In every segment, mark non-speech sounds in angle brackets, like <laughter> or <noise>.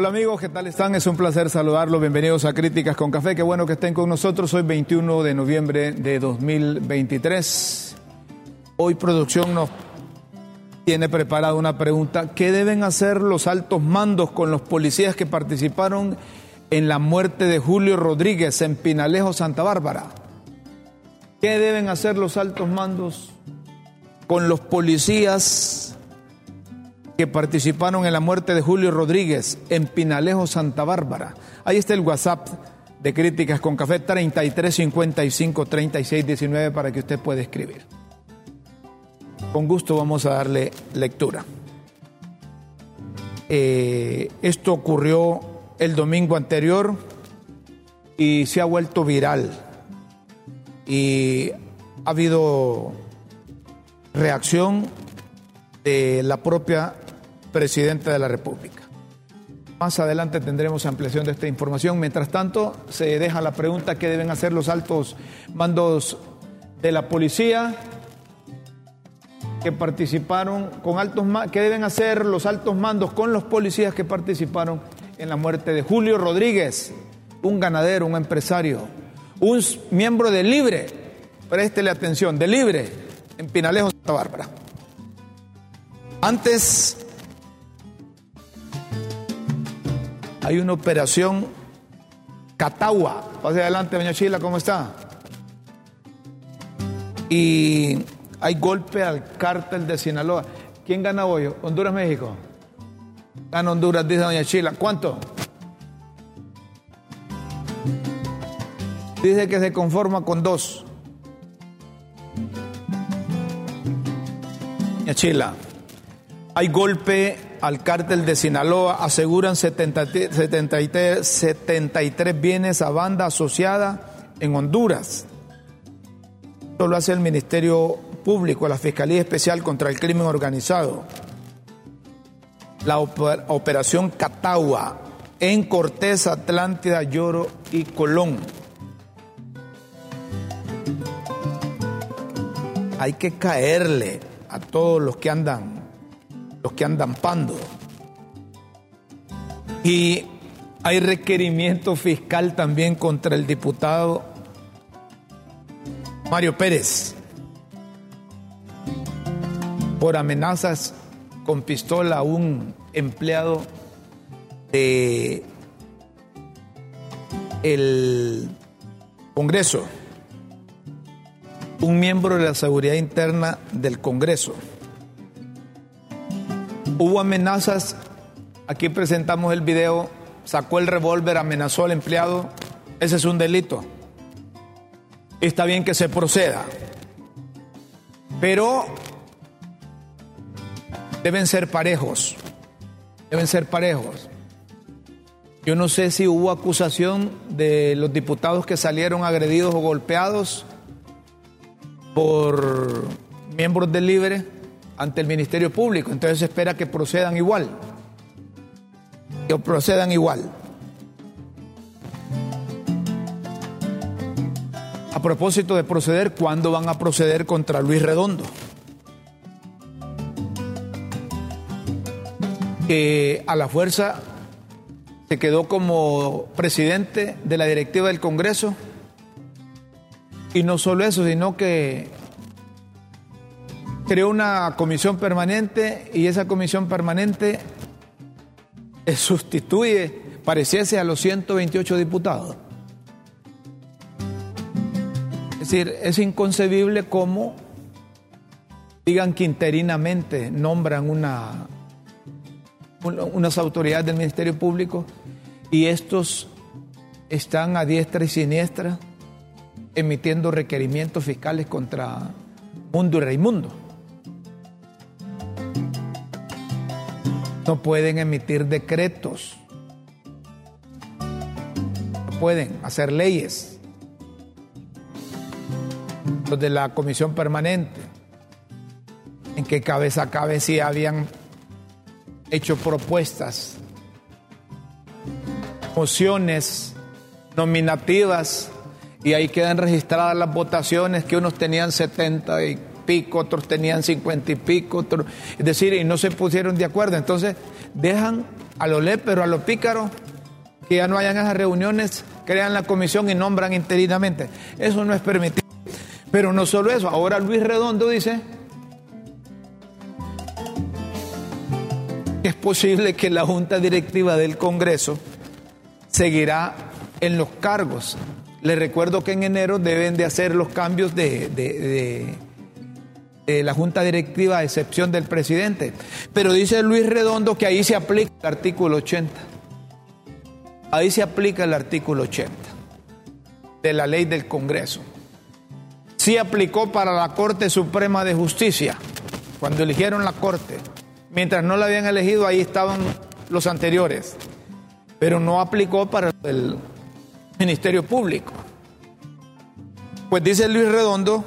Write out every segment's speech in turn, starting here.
Hola amigos, ¿qué tal están? Es un placer saludarlos. Bienvenidos a Críticas con Café. Qué bueno que estén con nosotros. Hoy 21 de noviembre de 2023. Hoy producción nos tiene preparada una pregunta. ¿Qué deben hacer los altos mandos con los policías que participaron en la muerte de Julio Rodríguez en Pinalejo, Santa Bárbara? ¿Qué deben hacer los altos mandos con los policías que participaron en la muerte de Julio Rodríguez en Pinalejo, Santa Bárbara. Ahí está el WhatsApp de Críticas con Café 3355 3619 para que usted pueda escribir. Con gusto vamos a darle lectura. Eh, esto ocurrió el domingo anterior y se ha vuelto viral. Y ha habido reacción de la propia presidente de la República. Más adelante tendremos ampliación de esta información. Mientras tanto, se deja la pregunta qué deben hacer los altos mandos de la policía que participaron con altos qué deben hacer los altos mandos con los policías que participaron en la muerte de Julio Rodríguez, un ganadero, un empresario, un miembro de Libre, préstele atención, de Libre en Pinalejo, Santa Bárbara. Antes hay una operación Catagua. Pase adelante, doña Chila, ¿cómo está? Y hay golpe al cártel de Sinaloa. ¿Quién gana hoy? ¿Honduras, México? Gana Honduras, dice doña Chila. ¿Cuánto? Dice que se conforma con dos. Doña Chila. Hay golpe al cártel de Sinaloa, aseguran 73, 73 bienes a banda asociada en Honduras. Esto lo hace el Ministerio Público, la Fiscalía Especial contra el Crimen Organizado. La operación Catagua en Cortés, Atlántida, Lloro y Colón. Hay que caerle a todos los que andan los que andan pando. Y hay requerimiento fiscal también contra el diputado Mario Pérez por amenazas con pistola a un empleado de el Congreso, un miembro de la seguridad interna del Congreso. Hubo amenazas, aquí presentamos el video, sacó el revólver, amenazó al empleado, ese es un delito. Está bien que se proceda, pero deben ser parejos, deben ser parejos. Yo no sé si hubo acusación de los diputados que salieron agredidos o golpeados por miembros del Libre ante el Ministerio Público. Entonces se espera que procedan igual. Que procedan igual. A propósito de proceder, ¿cuándo van a proceder contra Luis Redondo? Que a la fuerza se quedó como presidente de la directiva del Congreso. Y no solo eso, sino que creó una comisión permanente y esa comisión permanente sustituye, pareciese a los 128 diputados. Es decir, es inconcebible cómo, digan que interinamente nombran una, unas autoridades del Ministerio Público y estos están a diestra y siniestra emitiendo requerimientos fiscales contra Mundo y Raimundo. No pueden emitir decretos, no pueden hacer leyes. Los de la comisión permanente, en que cabeza a cabeza habían hecho propuestas, mociones nominativas, y ahí quedan registradas las votaciones que unos tenían 70 y pico, otros tenían cincuenta y pico, es decir, y no se pusieron de acuerdo. Entonces dejan a lo le, pero a lo pícaro, que ya no hayan esas reuniones, crean la comisión y nombran interinamente. Eso no es permitido. Pero no solo eso, ahora Luis Redondo dice es posible que la junta directiva del Congreso seguirá en los cargos. Les recuerdo que en enero deben de hacer los cambios de la junta directiva a excepción del presidente. Pero dice Luis Redondo que ahí se aplica el artículo 80. Ahí se aplica el artículo 80 de la ley del Congreso. Sí aplicó para la Corte Suprema de Justicia, cuando eligieron la Corte. Mientras no la habían elegido, ahí estaban los anteriores. Pero no aplicó para el Ministerio Público. Pues dice Luis Redondo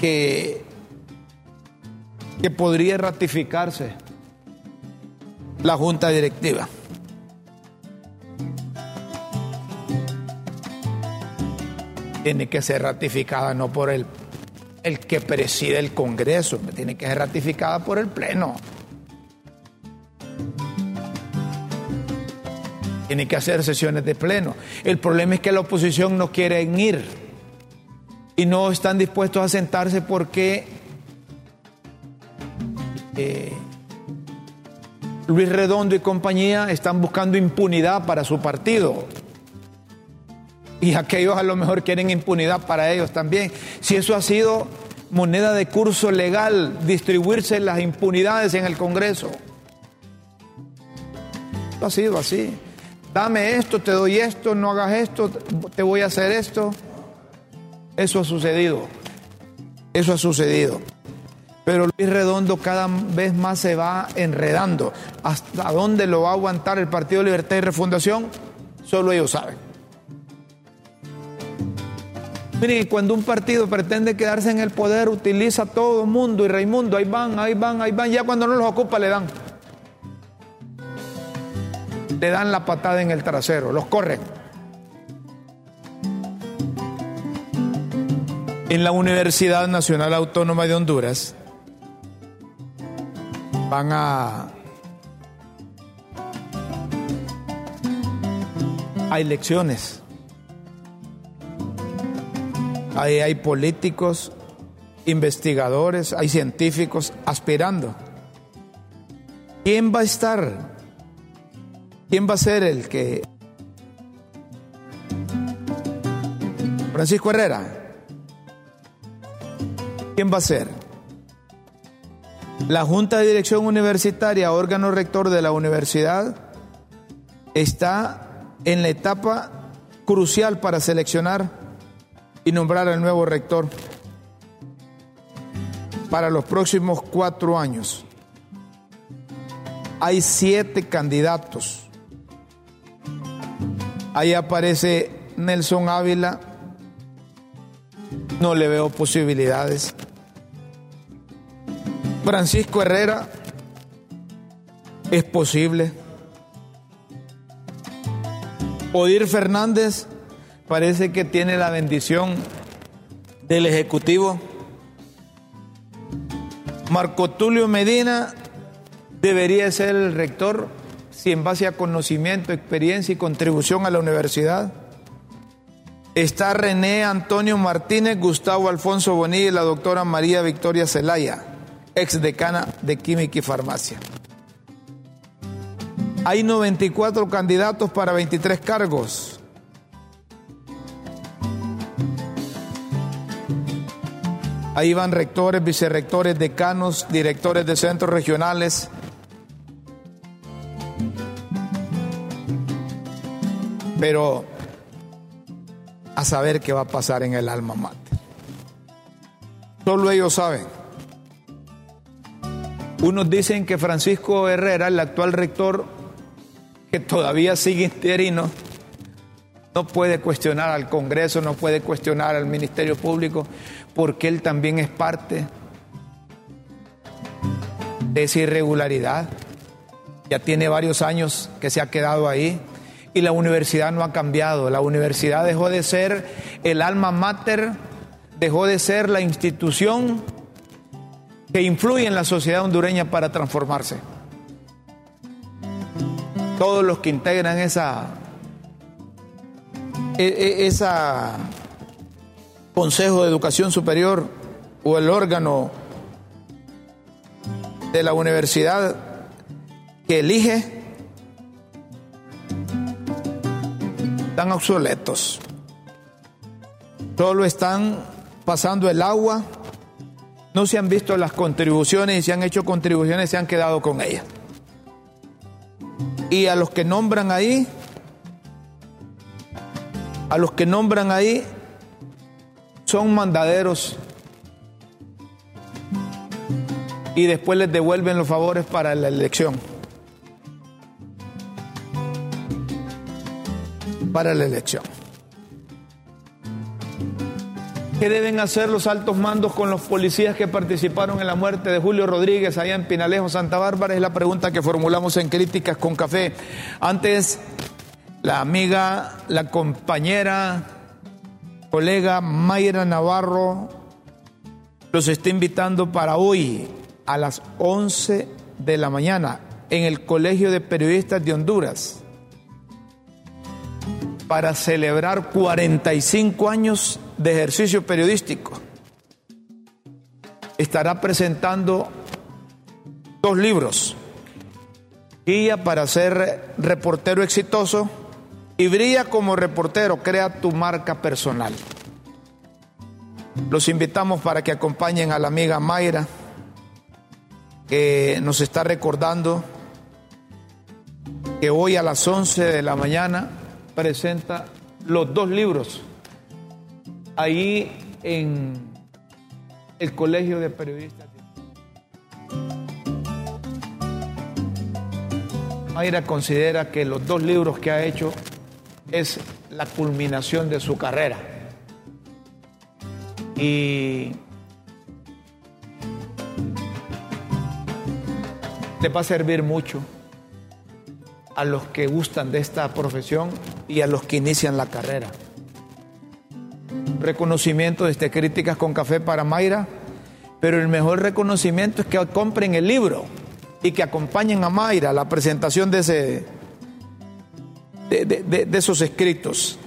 que, que podría ratificarse la junta directiva. Tiene que ser ratificada no por el, el que preside el Congreso, tiene que ser ratificada por el Pleno. Tiene que hacer sesiones de pleno. El problema es que la oposición no quiere ir y no están dispuestos a sentarse porque eh, Luis Redondo y compañía están buscando impunidad para su partido. Y aquellos a lo mejor quieren impunidad para ellos también. Si eso ha sido moneda de curso legal, distribuirse las impunidades en el Congreso. Ha sido así. Dame esto, te doy esto, no hagas esto, te voy a hacer esto. Eso ha sucedido. Eso ha sucedido. Pero Luis Redondo cada vez más se va enredando. ¿Hasta dónde lo va a aguantar el Partido Libertad y Refundación? Solo ellos saben. Miren, cuando un partido pretende quedarse en el poder, utiliza a todo el mundo y Raimundo, ahí van, ahí van, ahí van. Ya cuando no los ocupa, le dan. Le dan la patada en el trasero, los corren. En la Universidad Nacional Autónoma de Honduras van a a elecciones. Ahí hay políticos, investigadores, hay científicos aspirando. ¿Quién va a estar? ¿Quién va a ser el que... Francisco Herrera. ¿Quién va a ser? La Junta de Dirección Universitaria, órgano rector de la universidad, está en la etapa crucial para seleccionar y nombrar al nuevo rector para los próximos cuatro años. Hay siete candidatos. Ahí aparece Nelson Ávila. No le veo posibilidades. Francisco Herrera, es posible. Odir Fernández parece que tiene la bendición del Ejecutivo. Marco Tulio Medina debería ser el rector si en base a conocimiento, experiencia y contribución a la universidad. Está René Antonio Martínez, Gustavo Alfonso Bonilla y la doctora María Victoria Zelaya ex decana de Química y Farmacia. Hay 94 candidatos para 23 cargos. Ahí van rectores, vicerrectores, decanos, directores de centros regionales. Pero a saber qué va a pasar en el alma mate. Solo ellos saben. Unos dicen que Francisco Herrera, el actual rector, que todavía sigue interino, no puede cuestionar al Congreso, no puede cuestionar al Ministerio Público, porque él también es parte de esa irregularidad. Ya tiene varios años que se ha quedado ahí y la universidad no ha cambiado. La universidad dejó de ser el alma mater, dejó de ser la institución que influye en la sociedad hondureña para transformarse. todos los que integran esa, e, e, esa Consejo de Educación Superior o el órgano de la universidad que elige están obsoletos. Solo están pasando el agua, no se han visto las contribuciones y si han hecho contribuciones se han quedado con ellas. Y a los que nombran ahí, a los que nombran ahí, son mandaderos y después les devuelven los favores para la elección. Para la elección. ¿Qué deben hacer los altos mandos con los policías que participaron en la muerte de Julio Rodríguez allá en Pinalejo, Santa Bárbara? Es la pregunta que formulamos en Críticas con Café. Antes, la amiga, la compañera, colega Mayra Navarro los está invitando para hoy a las 11 de la mañana en el Colegio de Periodistas de Honduras para celebrar 45 años de ejercicio periodístico. Estará presentando dos libros. Guía para ser reportero exitoso y brilla como reportero, crea tu marca personal. Los invitamos para que acompañen a la amiga Mayra que nos está recordando que hoy a las 11 de la mañana presenta los dos libros ahí en el Colegio de Periodistas. Mayra considera que los dos libros que ha hecho es la culminación de su carrera. Y le va a servir mucho a los que gustan de esta profesión y a los que inician la carrera. Reconocimiento de este Críticas con Café para Mayra, pero el mejor reconocimiento es que compren el libro y que acompañen a Mayra la presentación de, ese, de, de esos escritos.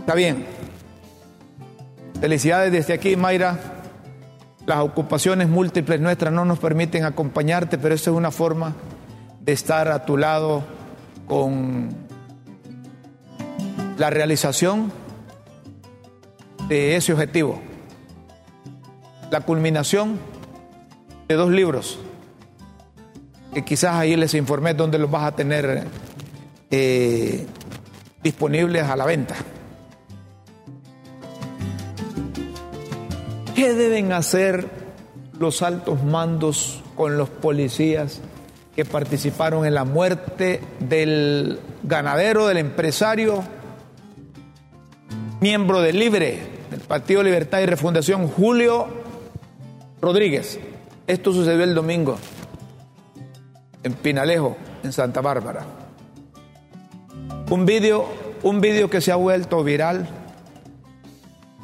Está bien. Felicidades desde aquí, Mayra. Las ocupaciones múltiples nuestras no nos permiten acompañarte, pero esa es una forma de estar a tu lado con la realización de ese objetivo. La culminación de dos libros, que quizás ahí les informé dónde los vas a tener eh, disponibles a la venta. ¿Qué deben hacer los altos mandos con los policías que participaron en la muerte del ganadero, del empresario, miembro del Libre, del Partido Libertad y Refundación, Julio Rodríguez? Esto sucedió el domingo en Pinalejo, en Santa Bárbara. Un vídeo un video que se ha vuelto viral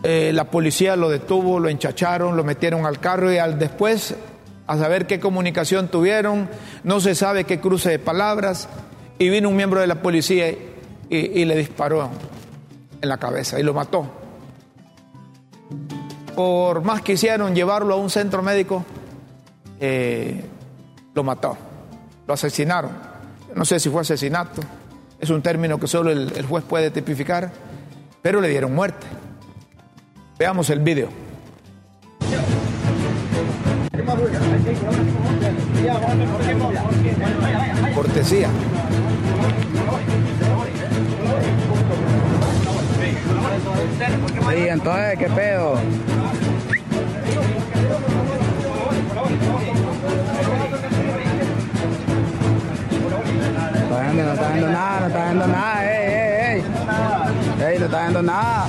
eh, la policía lo detuvo, lo enchacharon, lo metieron al carro y al después, a saber qué comunicación tuvieron, no se sabe qué cruce de palabras, y vino un miembro de la policía y, le disparó en la cabeza y lo mató. Por más que hicieron llevarlo a un centro médico, eh, lo mató, lo asesinaron. No sé si fue asesinato, es un término que solo el juez puede tipificar, pero le dieron muerte. Veamos el video. Cortesía. Sí, entonces, ¿qué pedo? No está viendo nada, no está viendo nada, ey, ey, ey. Ey, no está viendo nada.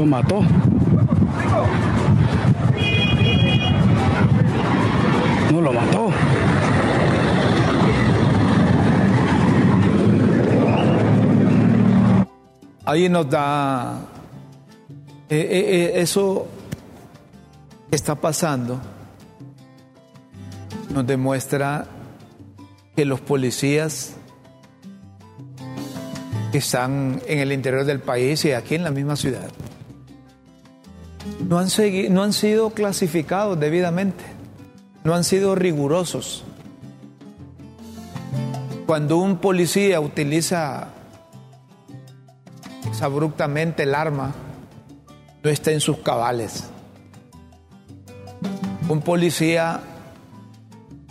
lo mató. No lo mató. Ahí nos da eh, eh, eh, eso que está pasando nos demuestra que los policías que están en el interior del país y aquí en la misma ciudad no han, no han sido clasificados debidamente, no han sido rigurosos. Cuando un policía utiliza abruptamente el arma, no está en sus cabales. Un policía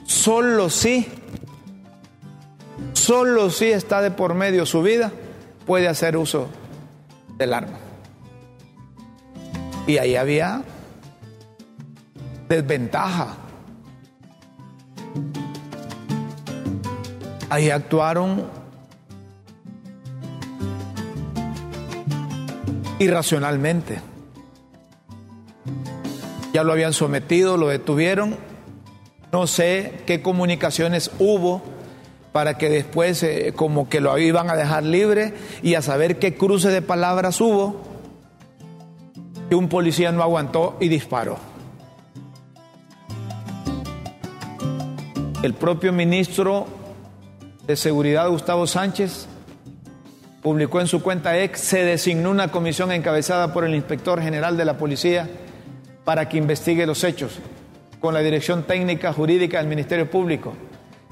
solo si, solo si está de por medio su vida, puede hacer uso del arma. Y ahí había desventaja. Ahí actuaron irracionalmente. Ya lo habían sometido, lo detuvieron. No sé qué comunicaciones hubo para que después eh, como que lo iban a dejar libre y a saber qué cruce de palabras hubo que un policía no aguantó y disparó. El propio ministro de Seguridad, Gustavo Sánchez, publicó en su cuenta ex, se designó una comisión encabezada por el inspector general de la policía para que investigue los hechos con la dirección técnica jurídica del Ministerio Público.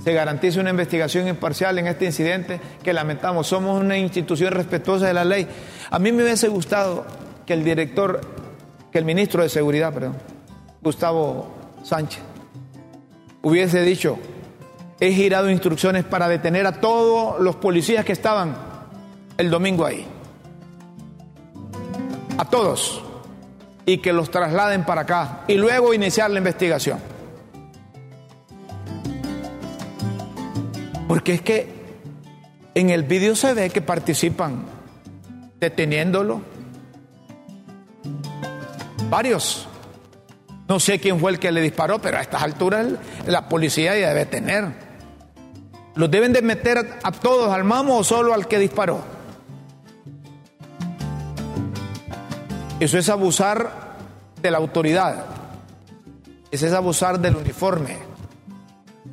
Se garantice una investigación imparcial en este incidente que lamentamos. Somos una institución respetuosa de la ley. A mí me hubiese gustado que el director, que el ministro de Seguridad, perdón, Gustavo Sánchez, hubiese dicho, he girado instrucciones para detener a todos los policías que estaban el domingo ahí. A todos. Y que los trasladen para acá. Y luego iniciar la investigación. Porque es que en el vídeo se ve que participan deteniéndolo. Varios. No sé quién fue el que le disparó, pero a estas alturas la policía ya debe tener. ¿Los deben de meter a todos al mamo o solo al que disparó? Eso es abusar de la autoridad. Eso es abusar del uniforme.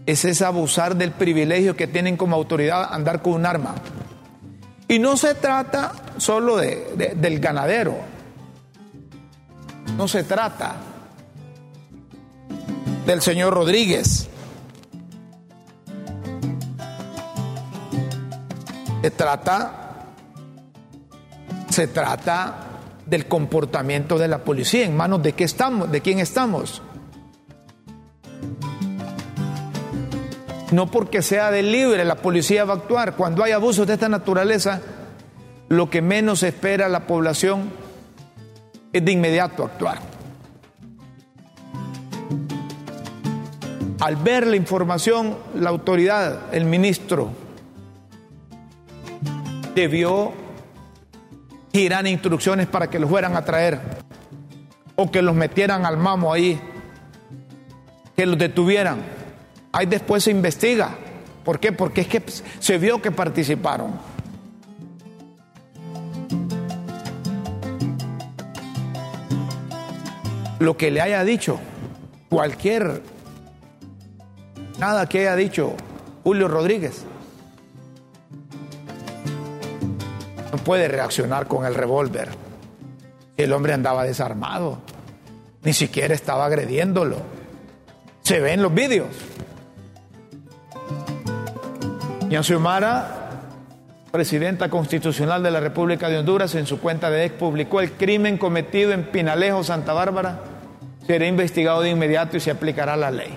Ese es abusar del privilegio que tienen como autoridad andar con un arma. Y no se trata solo de, del ganadero. No se trata del señor Rodríguez. Se trata, se trata del comportamiento de la policía, en manos de qué estamos, de quién estamos. No porque sea de libre la policía va a actuar. Cuando hay abusos de esta naturaleza, lo que menos espera la población es de inmediato actuar. Al ver la información, la autoridad, el ministro, debió girar instrucciones para que los fueran a traer o que los metieran al mamo ahí, que los detuvieran. Ahí después se investiga. ¿Por qué? Porque es que se vio que participaron. Lo que le haya dicho cualquier, nada que haya dicho Julio Rodríguez, no puede reaccionar con el revólver. El hombre andaba desarmado, ni siquiera estaba agrediéndolo. Se ve en los vídeos. Y Xiomara, presidenta constitucional de la República de Honduras, en su cuenta de ex publicó el crimen cometido en Pinalejo, Santa Bárbara, será investigado de inmediato y se aplicará la ley.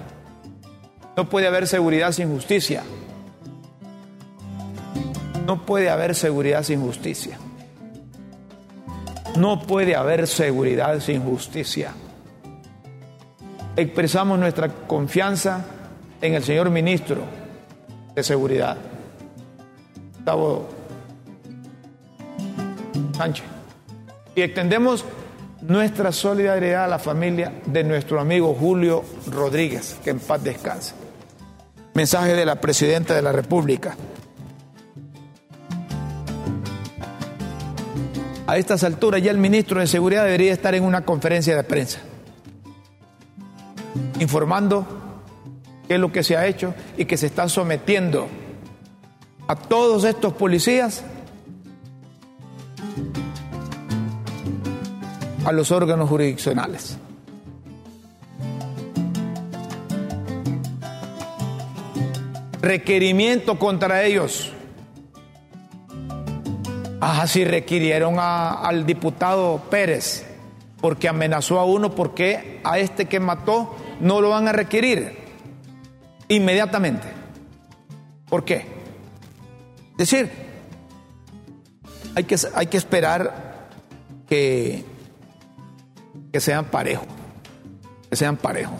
No puede haber seguridad sin justicia. No puede haber seguridad sin justicia. No puede haber seguridad sin justicia. Expresamos nuestra confianza en el señor ministro de Seguridad. Sánchez. Y extendemos nuestra solidaridad a la familia de nuestro amigo Julio Rodríguez, que en paz descanse. Mensaje de la Presidenta de la República. A estas alturas ya el ministro de Seguridad debería estar en una conferencia de prensa, informando qué es lo que se ha hecho y que se están sometiendo a todos estos policías a los órganos jurisdiccionales. Requerimiento contra ellos. Así requirieron al diputado Pérez porque amenazó a uno, porque a este que mató no lo van a requerir inmediatamente. ¿Por qué? Es decir, hay que, hay que esperar que que sean parejos, que sean parejos.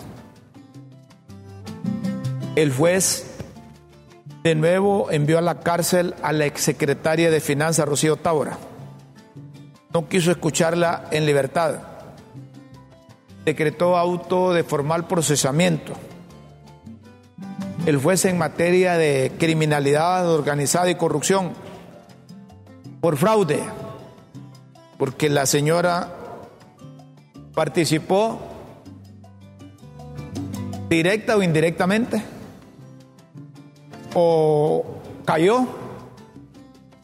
El juez de nuevo envió a la cárcel a la exsecretaria de Finanzas, Rocío Tábora. No quiso escucharla en libertad. Decretó auto de formal procesamiento. El juez en materia de criminalidad organizada y corrupción por fraude, porque la señora participó directa o indirectamente, o cayó,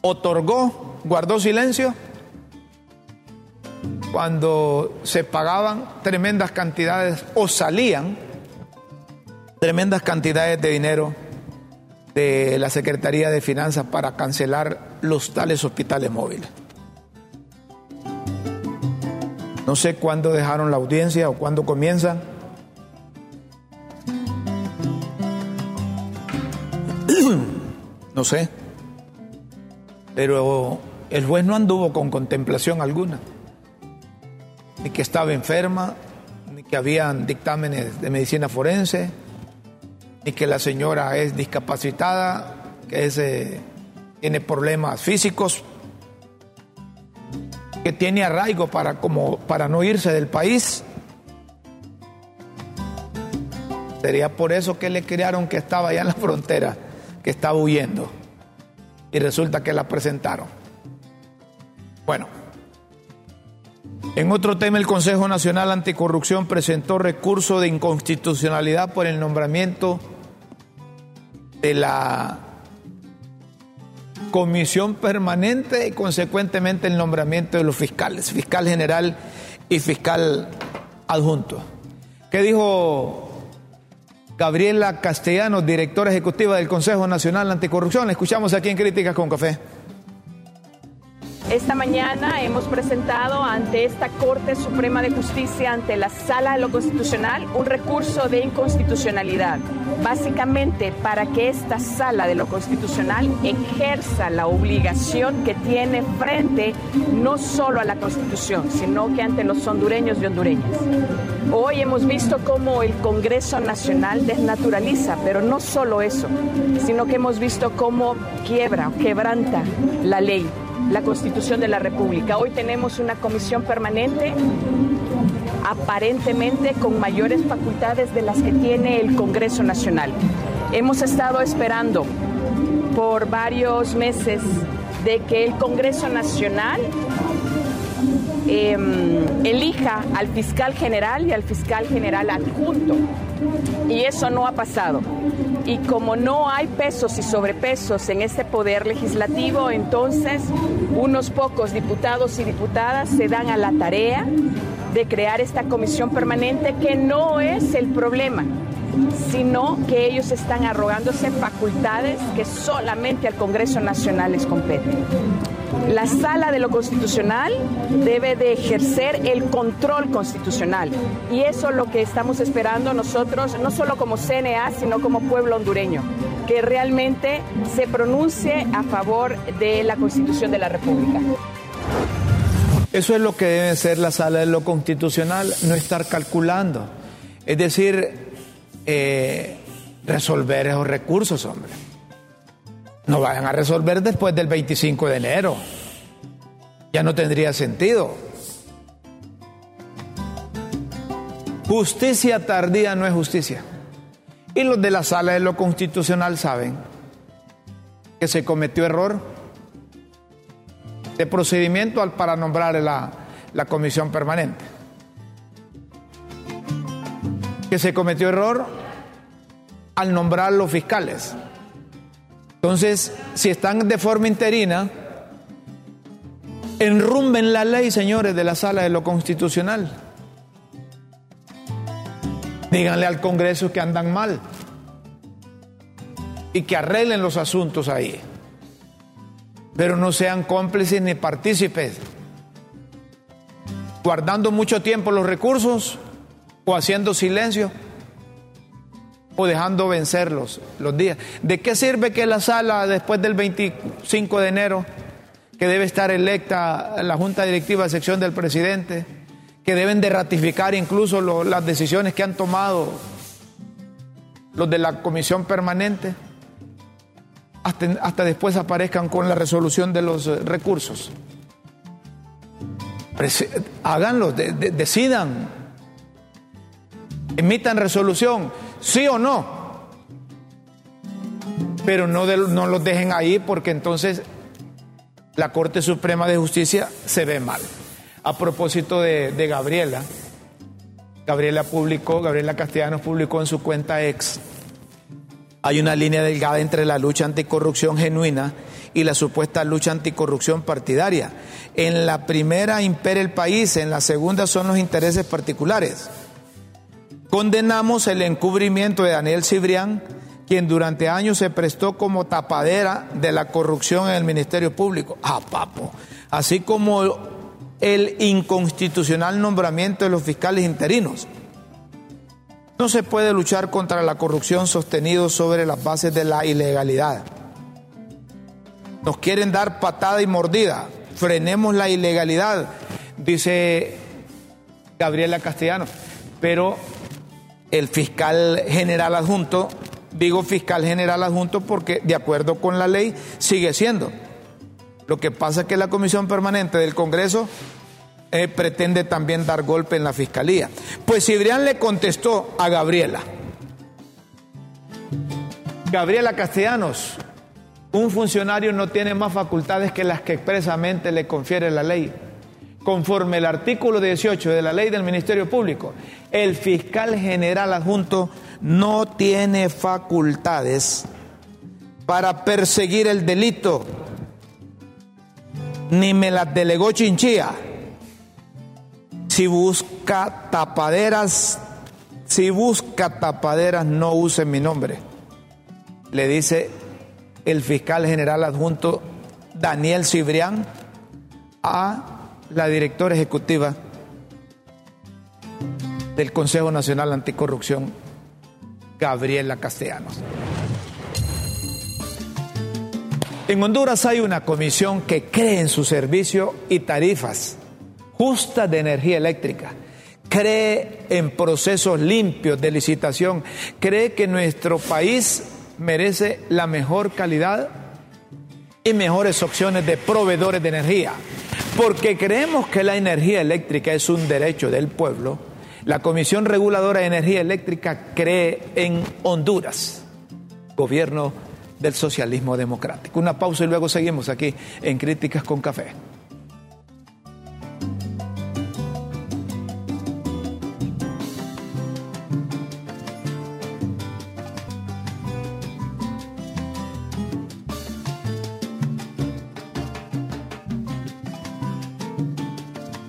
otorgó, guardó silencio, cuando se pagaban tremendas cantidades o salían tremendas cantidades de dinero de la Secretaría de Finanzas para cancelar los tales hospitales móviles. No sé cuándo dejaron la audiencia o cuándo comienzan. <clears throat> No sé. Pero el juez no anduvo con contemplación alguna. Ni que estaba enferma, ni que habían dictámenes de medicina forense, ni que la señora es discapacitada, que eh, tiene problemas físicos que tiene arraigo para, como, para no irse del país. Sería por eso que le crearon que estaba allá en la frontera, que estaba huyendo. Y resulta que la presentaron. Bueno, en otro tema, el Consejo Nacional Anticorrupción presentó recurso de inconstitucionalidad por el nombramiento de la comisión permanente y consecuentemente el nombramiento de los fiscales, fiscal general y fiscal adjunto. ¿Qué dijo Gabriela Castellanos, directora ejecutiva del Consejo Nacional Anticorrupción? Escuchamos aquí en Críticas con Café. Esta mañana hemos presentado ante esta Corte Suprema de Justicia, ante la Sala de lo Constitucional, un recurso de inconstitucionalidad, básicamente para que esta Sala de lo Constitucional ejerza la obligación que tiene frente no solo a la Constitución, sino que ante los hondureños y hondureñas. Hoy hemos visto cómo el Congreso Nacional desnaturaliza, pero no solo eso, sino que hemos visto cómo quiebra o quebranta la ley la Constitución de la República. Hoy tenemos una comisión permanente aparentemente con mayores facultades de las que tiene el Congreso Nacional. Hemos estado esperando por varios meses de que el Congreso Nacional em, elija al fiscal general y al fiscal general adjunto. Y eso no ha pasado. Y como no hay pesos y sobrepesos en este poder legislativo, entonces unos pocos diputados y diputadas se dan a la tarea de crear esta comisión permanente que no es el problema, sino que ellos están arrogándose facultades que solamente al Congreso Nacional les competen. La sala de lo constitucional debe de ejercer el control constitucional y eso es lo que estamos esperando nosotros, no solo como CNA, sino como pueblo hondureño, que realmente se pronuncie a favor de la constitución de la República. Eso es lo que debe ser la sala de lo constitucional, no estar calculando. Es decir, eh, resolver esos recursos, hombre. No vayan a resolver después del 25 de enero. Ya no tendría sentido. Justicia tardía no es justicia. Y los de la sala de lo constitucional saben que se cometió error de procedimiento para nombrar la, la comisión permanente. Que se cometió error al nombrar los fiscales. Entonces, si están de forma interina, enrumben la ley, señores, de la sala de lo constitucional. Díganle al Congreso que andan mal y que arreglen los asuntos ahí. Pero no sean cómplices ni partícipes, guardando mucho tiempo los recursos o haciendo silencio o dejando vencerlos los días. ¿De qué sirve que la sala después del 25 de enero, que debe estar electa la Junta Directiva de Sección del Presidente, que deben de ratificar incluso las decisiones que han tomado los de la comisión permanente, hasta, después aparezcan con la resolución de los eh, recursos. háganlo, decidan, emitan resolución, sí o no, pero no, no los dejen ahí porque entonces la Corte Suprema de Justicia se ve mal. A propósito de, Gabriela, Gabriela publicó, Gabriela Castellanos publicó en su cuenta ex, hay una línea delgada entre la lucha anticorrupción genuina y la supuesta lucha anticorrupción partidaria. En la primera impera el país, en la segunda son los intereses particulares. Condenamos el encubrimiento de Daniel Cibrián, quien durante años se prestó como tapadera de la corrupción en el Ministerio Público. Ah, papo. Así como el inconstitucional nombramiento de los fiscales interinos. No se puede luchar contra la corrupción sostenido sobre las bases de la ilegalidad. Nos quieren dar patada y mordida. Frenemos la ilegalidad, dice Gabriela Castellano. Pero el fiscal general adjunto, digo fiscal general adjunto porque de acuerdo con la ley sigue siendo. Lo que pasa es que la Comisión Permanente del Congreso eh, pretende también dar golpe en la Fiscalía. Pues Cibrián le contestó a Gabriela. Gabriela Castellanos, un funcionario no tiene más facultades que las que expresamente le confiere la ley. Conforme el artículo 18 de la ley del Ministerio Público, el fiscal general adjunto no tiene facultades para perseguir el delito ni me las delegó Chinchilla. Si busca tapaderas, si busca tapaderas, no use mi nombre. Le dice el fiscal general adjunto Daniel Cibrián a la directora ejecutiva del Consejo Nacional Anticorrupción, Gabriela Castellanos. En Honduras hay una comisión que cree en su servicio y tarifas justas de energía eléctrica, cree en procesos limpios de licitación, cree que nuestro país merece la mejor calidad y mejores opciones de proveedores de energía. Porque creemos que la energía eléctrica es un derecho del pueblo, la Comisión Reguladora de Energía Eléctrica cree en Honduras, gobierno del socialismo democrático. Una pausa y luego seguimos aquí en Críticas con Café.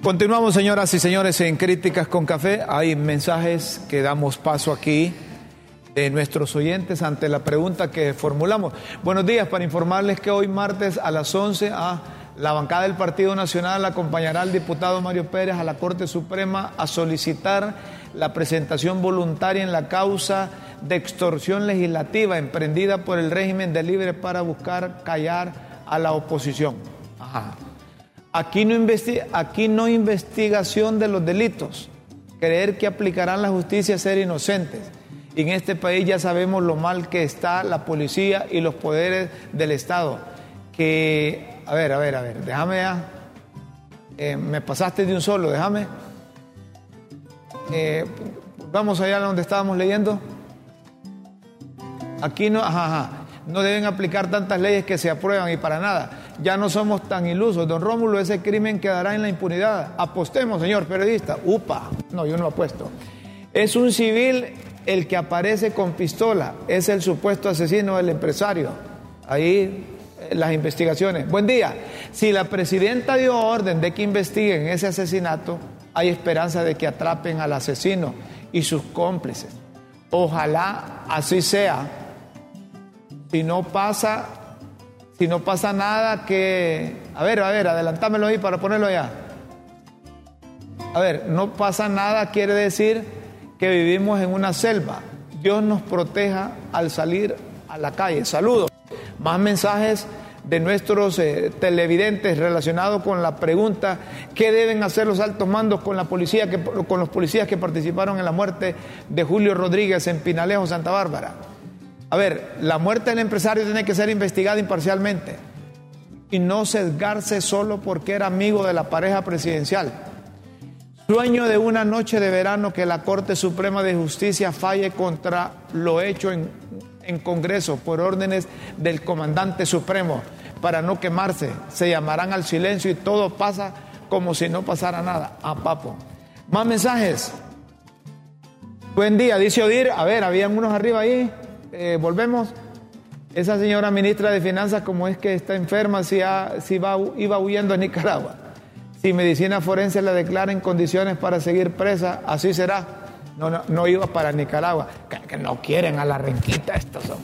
Continuamos, señoras y señores, en Críticas con Café. Hay mensajes que damos paso aquí de nuestros oyentes ante la pregunta que formulamos. Buenos días, para informarles que hoy martes a las 11 a la bancada del Partido Nacional acompañará al diputado Mario Pérez a la Corte Suprema a solicitar la presentación voluntaria en la causa de extorsión legislativa emprendida por el régimen de libre para buscar callar a la oposición. Aquí no, aquí no investigación de los delitos, creer que aplicarán la justicia a ser inocentes Y en este país ya sabemos lo mal que está la policía y los poderes del Estado. Que, a ver, a ver, a ver, déjame ya. Eh, me pasaste de un solo, déjame. Eh, vamos allá donde estábamos leyendo. Aquí no, ajá, ajá, no deben aplicar tantas leyes que se aprueban y para nada. Ya no somos tan ilusos. Don Rómulo, ese crimen quedará en la impunidad. Apostemos, señor periodista. Upa. No, yo no apuesto. Es un civil el que aparece con pistola. Es el supuesto asesino del empresario. Ahí eh, las investigaciones. Buen día. Si la presidenta dio orden de que investiguen ese asesinato, hay esperanza de que atrapen al asesino y sus cómplices. Ojalá así sea. Si no pasa, si no pasa nada que... A ver, a ver, adelantámelo ahí para ponerlo allá. A ver, no pasa nada quiere decir que vivimos en una selva. Dios nos proteja al salir a la calle. Saludos. Más mensajes de nuestros eh, televidentes relacionados con la pregunta qué deben hacer los altos mandos con la policía con los policías que participaron en la muerte de Julio Rodríguez en Pinalejo, Santa Bárbara. A ver, la muerte del empresario tiene que ser investigada imparcialmente y no sesgarse solo porque era amigo de la pareja presidencial. Sueño de una noche de verano que la Corte Suprema de Justicia falle contra lo hecho en, en Congreso por órdenes del comandante supremo para no quemarse. Se llamarán al silencio y todo pasa como si no pasara nada. A papo. Más mensajes. Buen día, dice Odir. A ver, habían unos arriba ahí. Eh, volvemos. Esa señora ministra de Finanzas, como es que está enferma, si, ha, si va, iba huyendo a Nicaragua. Si medicina forense la declara en condiciones para seguir presa, así será. No, no, no iba para Nicaragua. Que, no quieren a la renquita estos son.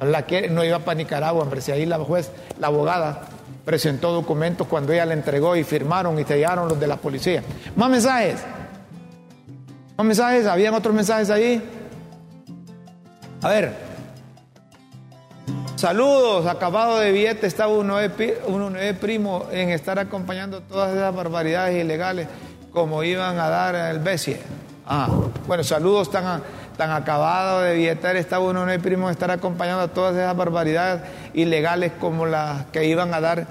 No, la no iba para Nicaragua, hombre. Si ahí la juez, la abogada, presentó documentos cuando ella le entregó y firmaron y sellaron los de la policía. Más mensajes. Más mensajes. ¿Habían otros mensajes ahí? A ver. Saludos, acabado de billete está uno de, uno de primo en estar acompañando todas esas barbaridades ilegales como iban a dar el Bessie. Ah, bueno, saludos tan, tan acabado de billeter está uno de primo en estar acompañando todas esas barbaridades ilegales como las que iban a dar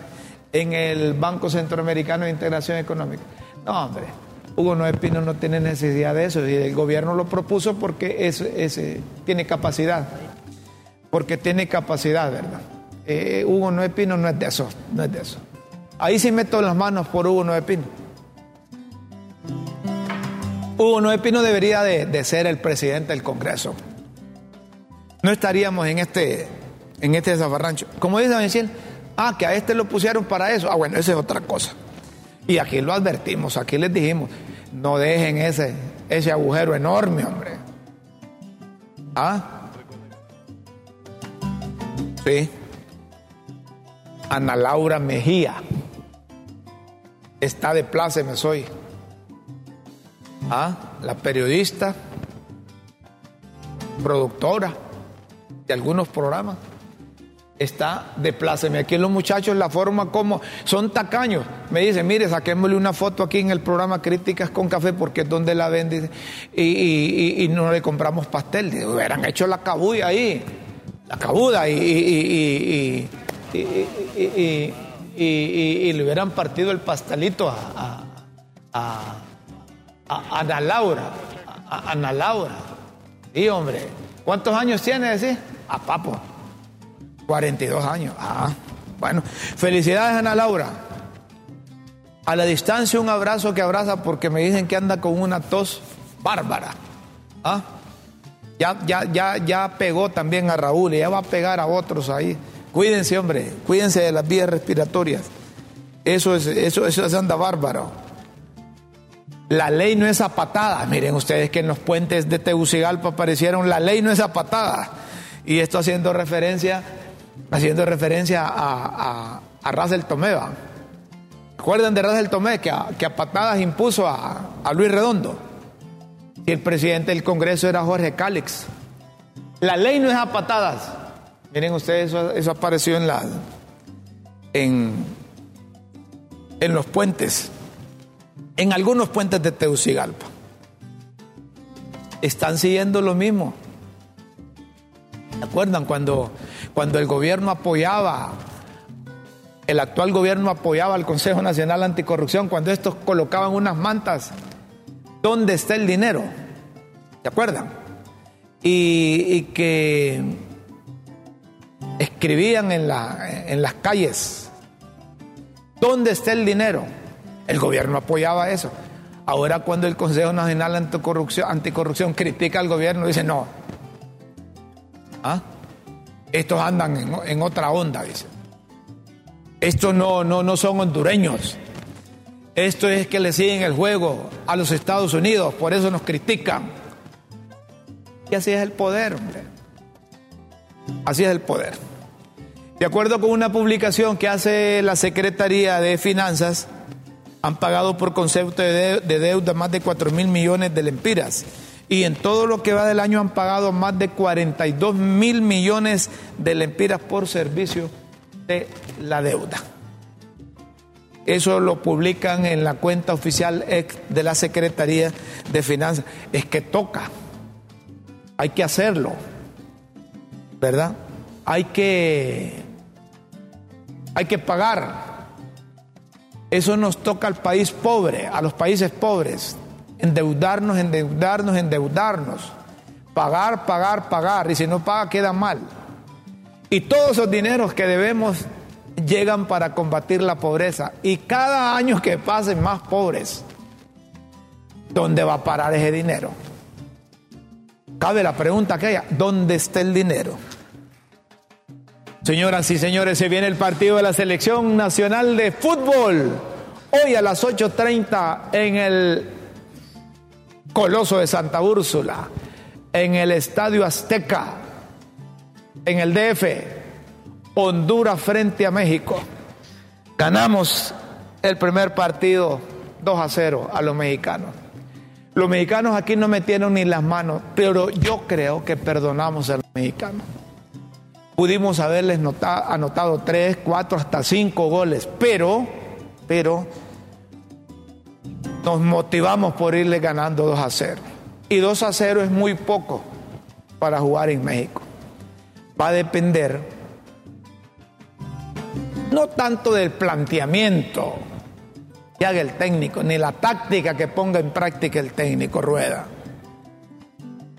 en el Banco Centroamericano de Integración Económica. No, hombre, Hugo Noé Pino no tiene necesidad de eso y el gobierno lo propuso porque es, es, tiene capacidad porque tiene capacidad, ¿verdad? Eh, Hugo Noé Pino no es de eso, no es de eso. Ahí sí meto las manos por Hugo Noé Pino. Hugo Noé Pino debería de, ser el presidente del Congreso. No estaríamos en este, en este zafarrancho. Como dice Don ah, que a este lo pusieron para eso. Ah, bueno, esa es otra cosa. Y aquí lo advertimos, aquí les dijimos, no dejen ese, ese agujero enorme, hombre. ¿Ah? Sí. Ana Laura Mejía. Está de pláceme soy. Ah, la periodista, productora de algunos programas. Está de pláceme. Aquí los muchachos, la forma como son tacaños. Me dicen, mire, saquémosle una foto aquí en el programa Críticas con Café porque es donde la venden y, y, y, no le compramos pastel. Hubieran hecho la cabulla ahí la cabuda y, y, le hubieran partido el pastelito a, a, a, Ana Laura. Ana Laura. Sí, hombre. ¿Cuántos años tiene? Decir? A Papo. 42 años. Ah, bueno. Felicidades, Ana Laura. A la distancia un abrazo que abraza porque me dicen que anda con una tos bárbara. ¿Ah? Ya, ya, ya, ya pegó también a Raúl y ya va a pegar a otros ahí. Cuídense, hombre, cuídense de las vías respiratorias. Eso es, eso, es anda bárbaro. La ley no es a. Miren ustedes que en los puentes de Tegucigalpa aparecieron, la ley no es a. Y esto haciendo referencia, haciendo referencia a, a, a. ¿Recuerdan de del Tomé que a, que a patadas impuso a, a Luis Redondo? Y el presidente del Congreso era Jorge Cálix. La ley no es a patadas. Miren ustedes, eso, eso apareció en, la, en, en los puentes, en algunos puentes de Teucigalpa. Están siguiendo lo mismo. ¿Se acuerdan cuando, cuando el gobierno apoyaba, el actual gobierno apoyaba al Consejo Nacional Anticorrupción, cuando estos colocaban unas mantas, ¿dónde está el dinero? ¿Se acuerdan? Y, que escribían en, la, en las calles, ¿dónde está el dinero? El gobierno apoyaba eso. Ahora cuando el Consejo Nacional Anticorrupción, Anticorrupción critica al gobierno, dice, no, ¿Ah? Estos andan en, otra onda, dice. Estos no, no, no son hondureños. Esto es que le siguen el juego a los Estados Unidos, por eso nos critican. Y así es el poder, hombre. Así es el poder. De acuerdo con una publicación que hace la Secretaría de Finanzas, han pagado por concepto de, deuda más de 4 mil millones de lempiras. Y en todo lo que va del año han pagado más de 42 mil millones de lempiras por servicio de la deuda. Eso lo publican en la cuenta oficial de la Secretaría de Finanzas. Es que toca. Hay que hacerlo. ¿Verdad? Hay que hay que pagar. Eso nos toca al país pobre, a los países pobres. Endeudarnos, endeudarnos, endeudarnos. Pagar, pagar, pagar. Y si no paga, queda mal. Y todos esos dineros que debemos llegan para combatir la pobreza. Y cada año que pasen más pobres, ¿dónde va a parar ese dinero? Cabe la pregunta aquella, ¿dónde está el dinero? Señoras y señores, se viene el partido de la Selección Nacional de Fútbol. Hoy a las 8.30 en el Coloso de Santa Úrsula, en el Estadio Azteca, en el DF, Honduras frente a México. Ganamos el primer partido 2 a 0 a los mexicanos. Los mexicanos aquí no metieron ni las manos, pero yo creo que perdonamos a los mexicanos pudimos haberles anotado tres, cuatro, hasta cinco goles, pero, pero nos motivamos por irle ganando 2 a 0. Y 2 a 0 es muy poco para jugar en México. Va a depender no tanto del planteamiento que haga el técnico, ni la táctica que ponga en práctica el técnico Rueda.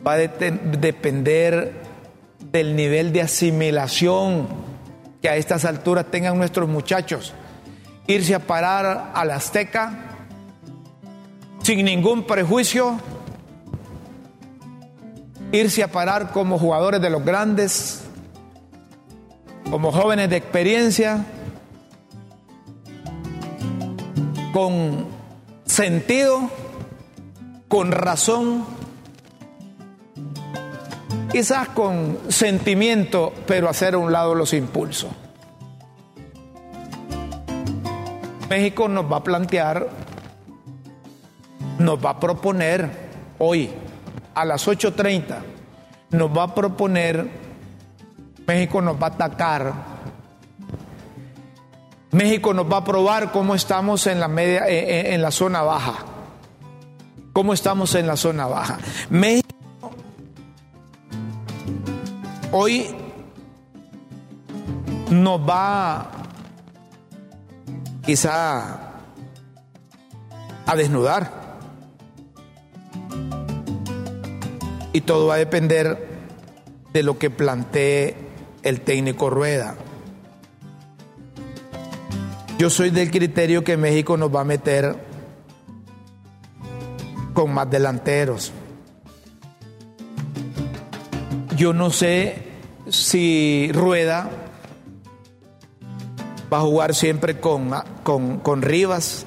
Va a depender del nivel de asimilación que a estas alturas tengan nuestros muchachos. Irse a parar a la Azteca sin ningún prejuicio, irse a parar como jugadores de los grandes, como jóvenes de experiencia, con sentido, con razón quizás con sentimiento, pero hacer a un lado los impulsos. México nos va a plantear, nos va a proponer hoy a las 8.30, nos va a proponer, México nos va a atacar, México nos va a probar cómo estamos en la media, en, eh, eh, en la zona baja, cómo estamos en la zona baja. México hoy nos va quizá a desnudar. Y todo va a depender de lo que plantee el técnico Rueda. Yo soy del criterio que México nos va a meter con más delanteros. Yo no sé si Rueda va a jugar siempre con, con, Rivas,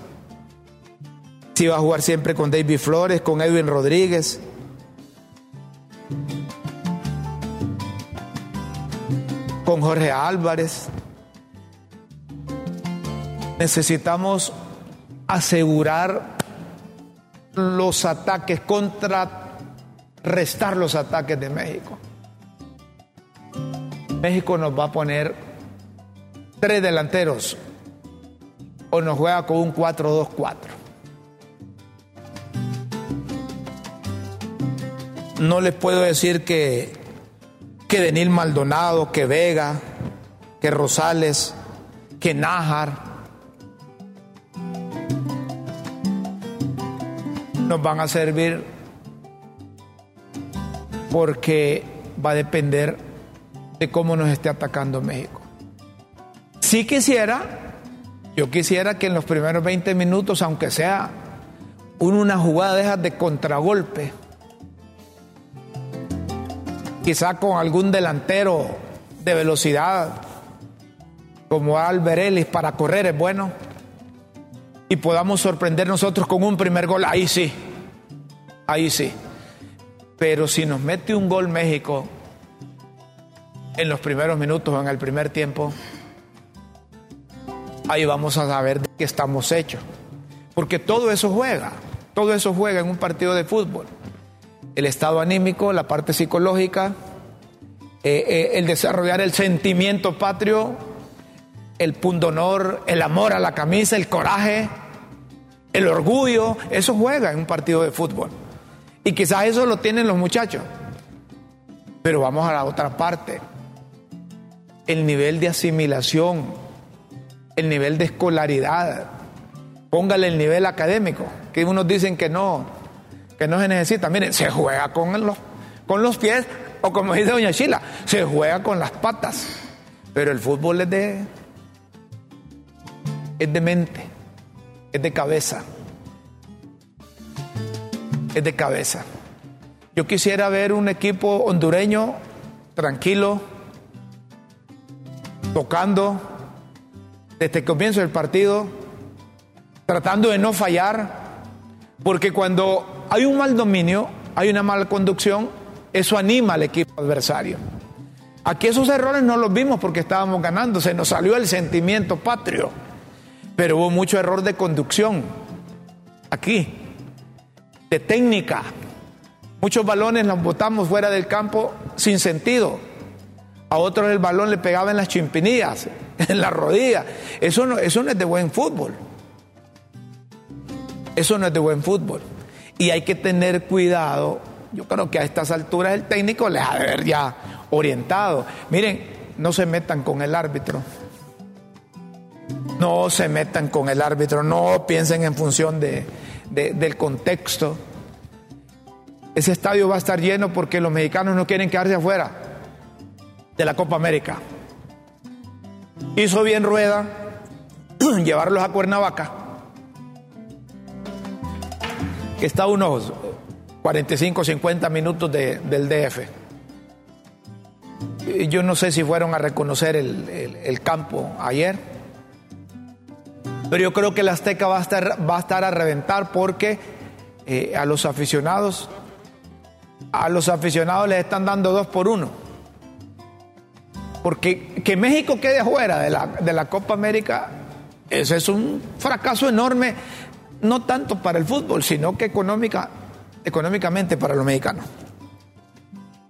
si va a jugar siempre con David Flores, con Edwin Rodríguez. Con Jorge Álvarez. Necesitamos asegurar los ataques, contrarrestar los ataques de México. México nos va a poner tres delanteros o nos juega con un 4-2-4. No les puedo decir que que Denil Maldonado, que Vega, que Rosales, que Nájar, nos van a servir porque va a depender de cómo nos esté atacando México. Si quisiera, yo quisiera que en los primeros 20 minutos, aunque sea una jugada de de contragolpe, quizá con algún delantero de velocidad, como Albert Ellis para correr es bueno, y podamos sorprender nosotros con un primer gol, ahí sí, ahí sí. Pero si nos mete un gol México en los primeros minutos o en el primer tiempo, ahí vamos a saber de qué estamos hechos. Porque todo eso juega, todo eso juega en un partido de fútbol. El estado anímico, la parte psicológica, eh, eh, el desarrollar el sentimiento patrio, el pundonor, el amor a la camisa, el coraje, el orgullo, eso juega en un partido de fútbol. Y quizás eso lo tienen los muchachos. Pero vamos a la otra parte. El nivel de asimilación, el nivel de escolaridad, póngale el nivel académico, que unos dicen que no, que no se necesita. Miren, se juega con los, con los pies, o como dice doña Chila, se juega con las patas. Pero el fútbol es de, es de mente, es de cabeza. Es de cabeza. Yo quisiera ver un equipo hondureño tranquilo, tocando desde el comienzo del partido, tratando de no fallar, porque cuando hay un mal dominio, hay una mala conducción, eso anima al equipo adversario. Aquí esos errores no los vimos porque estábamos ganando, se nos salió el sentimiento patrio, pero hubo mucho error de conducción aquí, de técnica. Muchos balones los botamos fuera del campo sin sentido. A otros el balón le pegaba en las chimpinillas, <laughs> en la rodilla. Eso no, eso no es de buen fútbol. Eso no es de buen fútbol. Y hay que tener cuidado. Yo creo que a estas alturas el técnico les ha de haber ya orientado. Miren, no se metan con el árbitro. No se metan con el árbitro. No piensen en función de, de, del contexto. Ese estadio va a estar lleno porque los mexicanos no quieren quedarse afuera de la Copa América. Hizo bien Rueda <clears throat> llevarlos a Cuernavaca, que está a unos 45, 50 minutos de, del DF. Yo no sé si fueron a reconocer el, campo ayer, pero yo creo que la Azteca va a estar, va a, estar a reventar porque eh, a los aficionados, a los aficionados les están dando dos por uno porque que México quede fuera de la, de la Copa América, ese es un fracaso enorme, no tanto para el fútbol, sino que económica, económicamente para los mexicanos.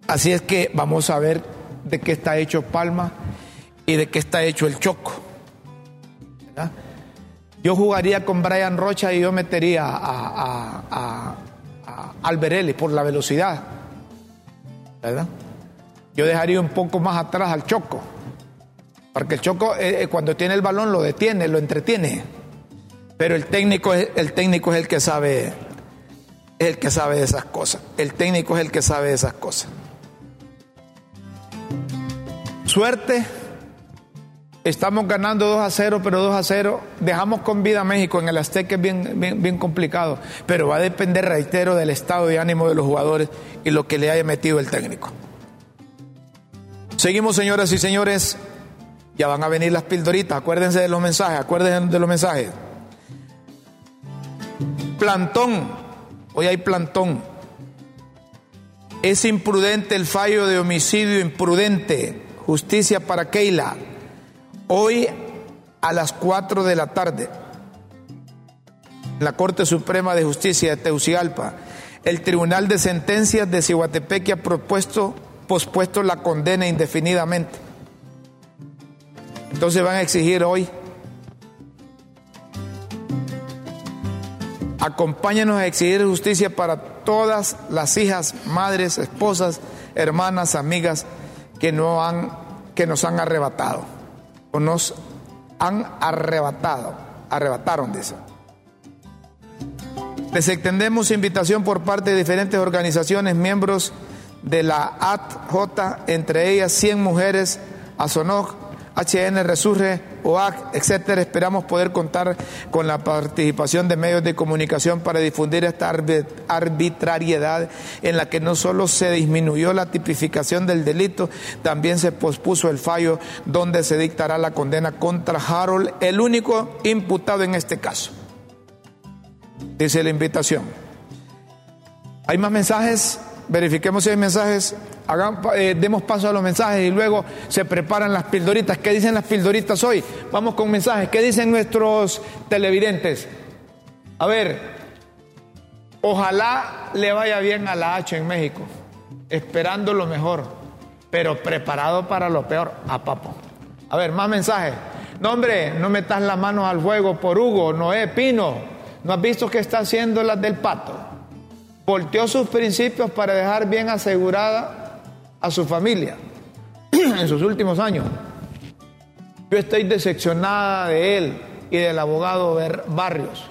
Así es que vamos a ver de qué está hecho Palma y de qué está hecho el Choco. Yo jugaría con Brian Rocha y yo metería a, a, a, Alberelli por la velocidad. ¿verdad? Yo dejaría un poco más atrás al Choco, porque el Choco eh, cuando tiene el balón lo detiene, lo entretiene. Pero el técnico es el, técnico es el que sabe es el que sabe de esas cosas. El técnico es el que sabe de esas cosas. Suerte. Estamos ganando 2 a 0, pero 2 a 0. Dejamos con vida a México en el Azteca, es bien, bien, bien complicado. Pero va a depender, reitero, del estado de ánimo de los jugadores y lo que le haya metido el técnico. Seguimos, señoras y señores. Ya van a venir las pildoritas. Acuérdense de los mensajes. Acuérdense de los mensajes. Plantón. Hoy hay plantón. Es imprudente el fallo de homicidio imprudente. Justicia para Keila. Hoy a las 4 de la tarde. La Corte Suprema de Justicia de Teucigalpa. El Tribunal de Sentencias de Cihuatepeque ha propuesto pospuesto la condena indefinidamente. Entonces van a exigir hoy, acompáñanos a exigir justicia para todas las hijas, madres, esposas, hermanas, amigas que, no han, que nos han arrebatado, o nos han arrebatado, arrebataron, dice. Les extendemos invitación por parte de diferentes organizaciones, miembros de la ATJ, entre ellas 100 mujeres, ASONOG, HN Resurre, OAC, etcétera. Esperamos poder contar con la participación de medios de comunicación para difundir esta arbitrariedad en la que no solo se disminuyó la tipificación del delito, también se pospuso el fallo donde se dictará la condena contra Harold, el único imputado en este caso. Dice la invitación. ¿Hay más mensajes? Verifiquemos si hay mensajes, eh, demos paso a los mensajes y luego se preparan las pildoritas. ¿Qué dicen las pildoritas hoy? Vamos con mensajes. ¿Qué dicen nuestros televidentes? A ver, ojalá le vaya bien a la H en México, esperando lo mejor, pero preparado para lo peor, a papo. A ver, más mensajes. No, hombre, no metas las manos al fuego por Hugo, Noé, Pino. ¿No has visto qué está haciendo las del pato? Volteó sus principios para dejar bien asegurada a su familia <clears throat> en sus últimos años. Yo estoy decepcionada de él y del abogado Barrios.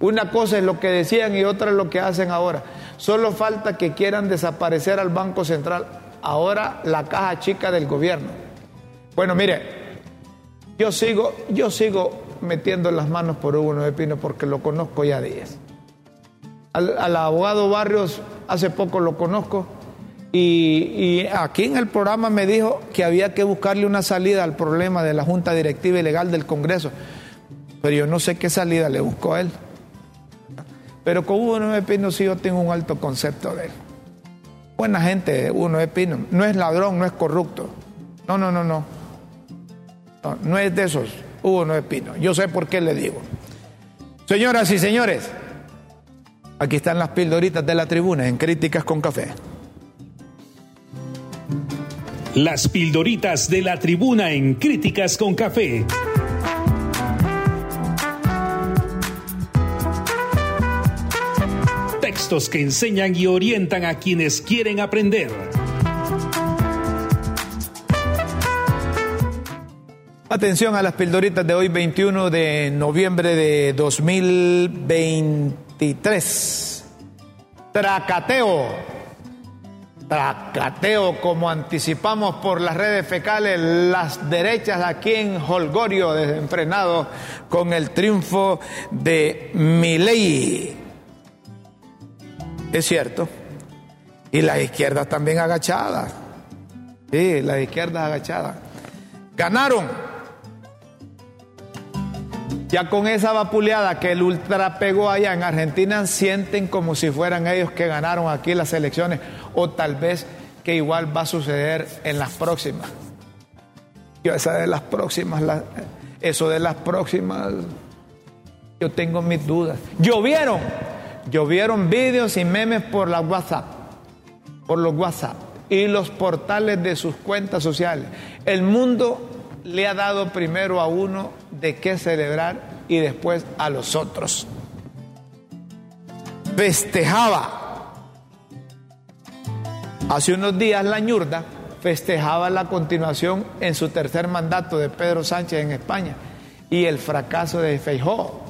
Una cosa es lo que decían y otra es lo que hacen ahora. Solo falta que quieran desaparecer al Banco Central, ahora la caja chica del gobierno. Bueno, mire, yo sigo, yo sigo metiendo las manos por Hugo de Pino porque lo conozco ya días. Al, abogado Barrios hace poco lo conozco y, aquí en el programa me dijo que había que buscarle una salida al problema de la Junta Directiva Ilegal del Congreso. Pero yo no sé qué salida le buscó a él. Pero con Hugo de Pino sí yo tengo un alto concepto de él. Buena gente, Uno de Pino. No es ladrón, no es corrupto. No, no, no, no. No, es de esos, Hugo de Pino. Yo sé por qué le digo. Señoras y señores, Aquí están las pildoritas de la tribuna en Críticas con Café. Las pildoritas de la tribuna en Críticas con Café. Textos que enseñan y orientan a quienes quieren aprender. Atención a las pildoritas de hoy, 21 de noviembre de 2020. 23. Tracateo. Tracateo, como anticipamos por las redes fecales, las derechas aquí en Holgorio, desenfrenado con el triunfo de Milei. Es cierto. Y las izquierdas también agachadas. Sí, las izquierdas agachadas. Ganaron ya con esa vapuleada que el ultra pegó allá en Argentina, sienten como si fueran ellos que ganaron aquí las elecciones, o tal vez que igual va a suceder en las próximas. Yo esa de las próximas, eso de las próximas, yo tengo mis dudas. Llovieron, llovieron vídeos y memes por la WhatsApp, por los WhatsApp y los portales de sus cuentas sociales. El mundo le ha dado primero a uno de qué celebrar y después a los otros. Festejaba. Hace unos días la ñurda festejaba la continuación en su tercer mandato de Pedro Sánchez en España y el fracaso de Feijó.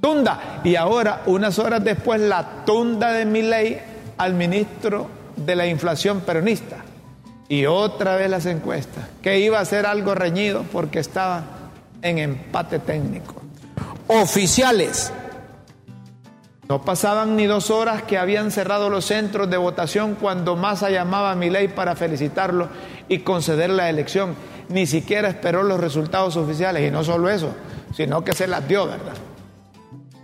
Tunda. Y ahora, unas horas después, la tunda de Milei al ministro de la inflación peronista. Y otra vez las encuestas, que iba a ser algo reñido porque estaba en empate técnico. Oficiales. No pasaban ni dos horas que habían cerrado los centros de votación cuando Massa llamaba a ley para felicitarlo y conceder la elección. Ni siquiera esperó los resultados oficiales. Y no solo eso, sino que se las dio, ¿verdad?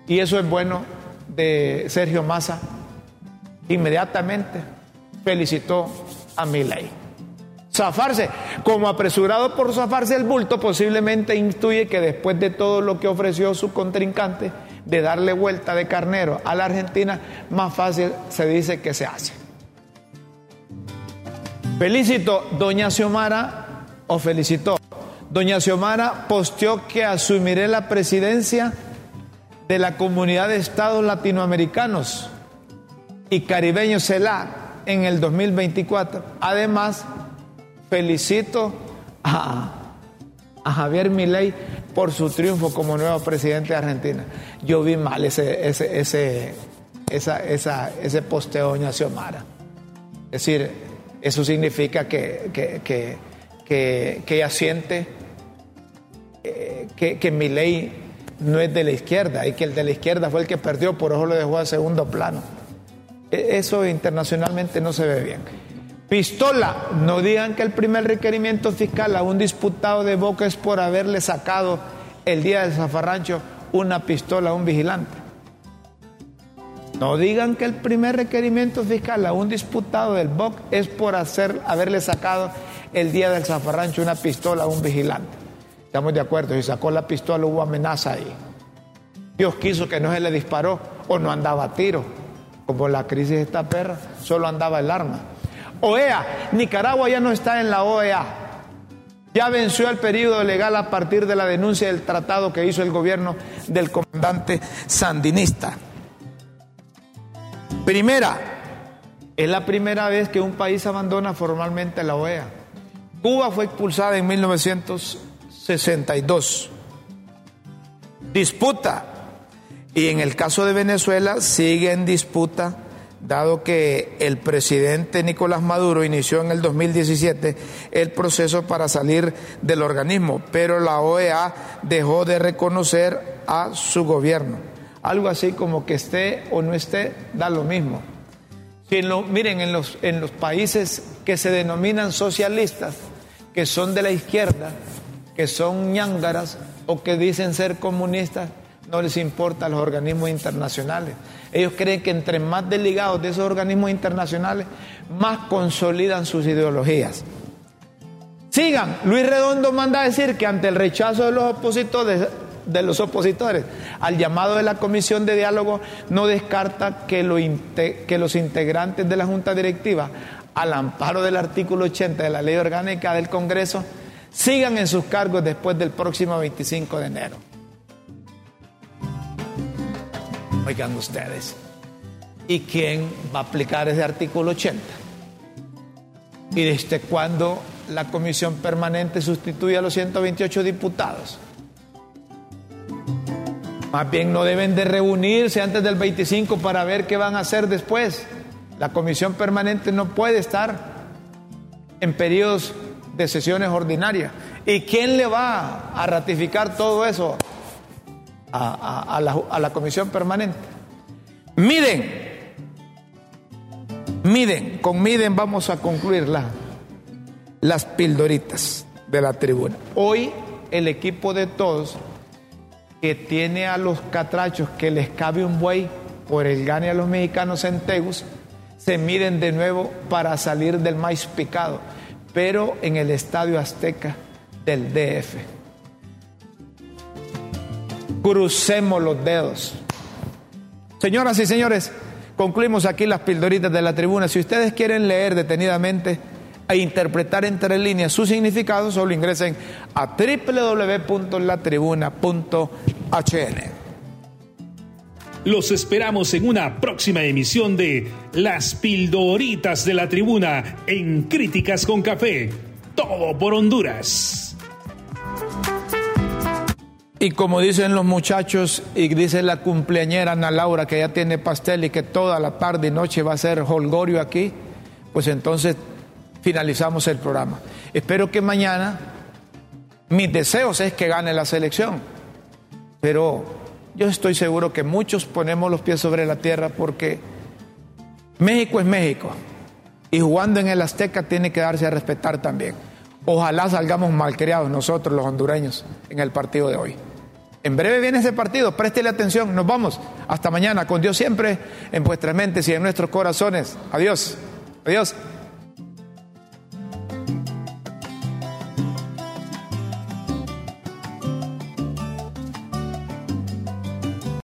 Y eso es bueno de Sergio Massa. Inmediatamente felicitó a ley zafarse. Como apresurado por zafarse el bulto, posiblemente intuye que después de todo lo que ofreció su contrincante, de darle vuelta de carnero a la Argentina, más fácil se dice que se hace. Felicito, doña Xiomara, o felicitó, doña Xiomara posteó que asumiré la presidencia de la comunidad de estados latinoamericanos y caribeños CELAC en el 2024. Además, felicito a, Javier Milei por su triunfo como nuevo presidente de Argentina. Yo vi mal ese, ese, ese, esa, esa, ese posteo de Xiomara. Es decir, eso significa que, que, que, que, que ella siente eh, que, que Milei no es de la izquierda y que el de la izquierda fue el que perdió, por eso lo dejó a segundo plano. E, eso internacionalmente no se ve bien. Pistola, no digan que el primer requerimiento fiscal a un disputado de Boca es por haberle sacado el día del zafarrancho una pistola a un vigilante. No digan que el primer requerimiento fiscal a un disputado del BOC es por hacer, haberle sacado el día del zafarrancho una pistola a un vigilante. Estamos de acuerdo, si sacó la pistola hubo amenaza ahí. Dios quiso que no se le disparó o no andaba a tiro. Como la crisis de esta perra, solo andaba el arma. OEA, Nicaragua ya no está en la OEA. Ya venció el periodo legal a partir de la denuncia del tratado que hizo el gobierno del comandante sandinista. Primera, es la primera vez que un país abandona formalmente la OEA. Cuba fue expulsada en 1962. Disputa. Y en el caso de Venezuela sigue en disputa dado que el presidente Nicolás Maduro inició en el 2017 el proceso para salir del organismo, pero la OEA dejó de reconocer a su gobierno. Algo así como que esté o no esté, da lo mismo. Si miren, en los, en los países que se denominan socialistas, que son de la izquierda, que son ñángaras o que dicen ser comunistas, no les importa los organismos internacionales. Ellos creen que entre más delegados de esos organismos internacionales, más consolidan sus ideologías. Sigan, Luis Redondo manda a decir que ante el rechazo de los opositores, de los opositores al llamado de la comisión de diálogo, no descarta que, que los integrantes de la Junta Directiva, al amparo del artículo 80 de la Ley Orgánica del Congreso, sigan en sus cargos después del próximo 25 de enero. Oigan ustedes. ¿Y quién va a aplicar ese artículo 80? ¿Y desde cuándo la comisión permanente sustituye a los 128 diputados? Más bien no deben de reunirse antes del 25 para ver qué van a hacer después. La comisión permanente no puede estar en periodos de sesiones ordinarias. ¿Y quién le va a ratificar todo eso a, la, a la comisión permanente? Miden, miden, con miden vamos a concluir la, las pildoritas de la tribuna. Hoy el equipo de todos que tiene a los catrachos que les cabe un buey por el gane a los mexicanos en Tegus, se miden de nuevo para salir del maíz picado, pero en el Estadio Azteca del DF. Crucemos los dedos. Señoras y señores, concluimos aquí las pildoritas de la tribuna. Si ustedes quieren leer detenidamente e interpretar entre líneas su significado, solo ingresen a www.latribuna.hn. Los esperamos en una próxima emisión de Las Pildoritas de la Tribuna en Críticas con Café. Todo por Honduras. Y como dicen los muchachos y dice la cumpleañera Ana Laura que ya tiene pastel y que toda la tarde y noche va a ser holgorio aquí, pues entonces finalizamos el programa. Espero que mañana mis deseos es que gane la selección, pero yo estoy seguro que muchos ponemos los pies sobre la tierra porque México es México y jugando en el Azteca tiene que darse a respetar también. Ojalá salgamos malcriados nosotros los hondureños en el partido de hoy. En breve viene ese partido, préstele atención, nos vamos. Hasta mañana, con Dios siempre en vuestras mentes y en nuestros corazones. Adiós, adiós.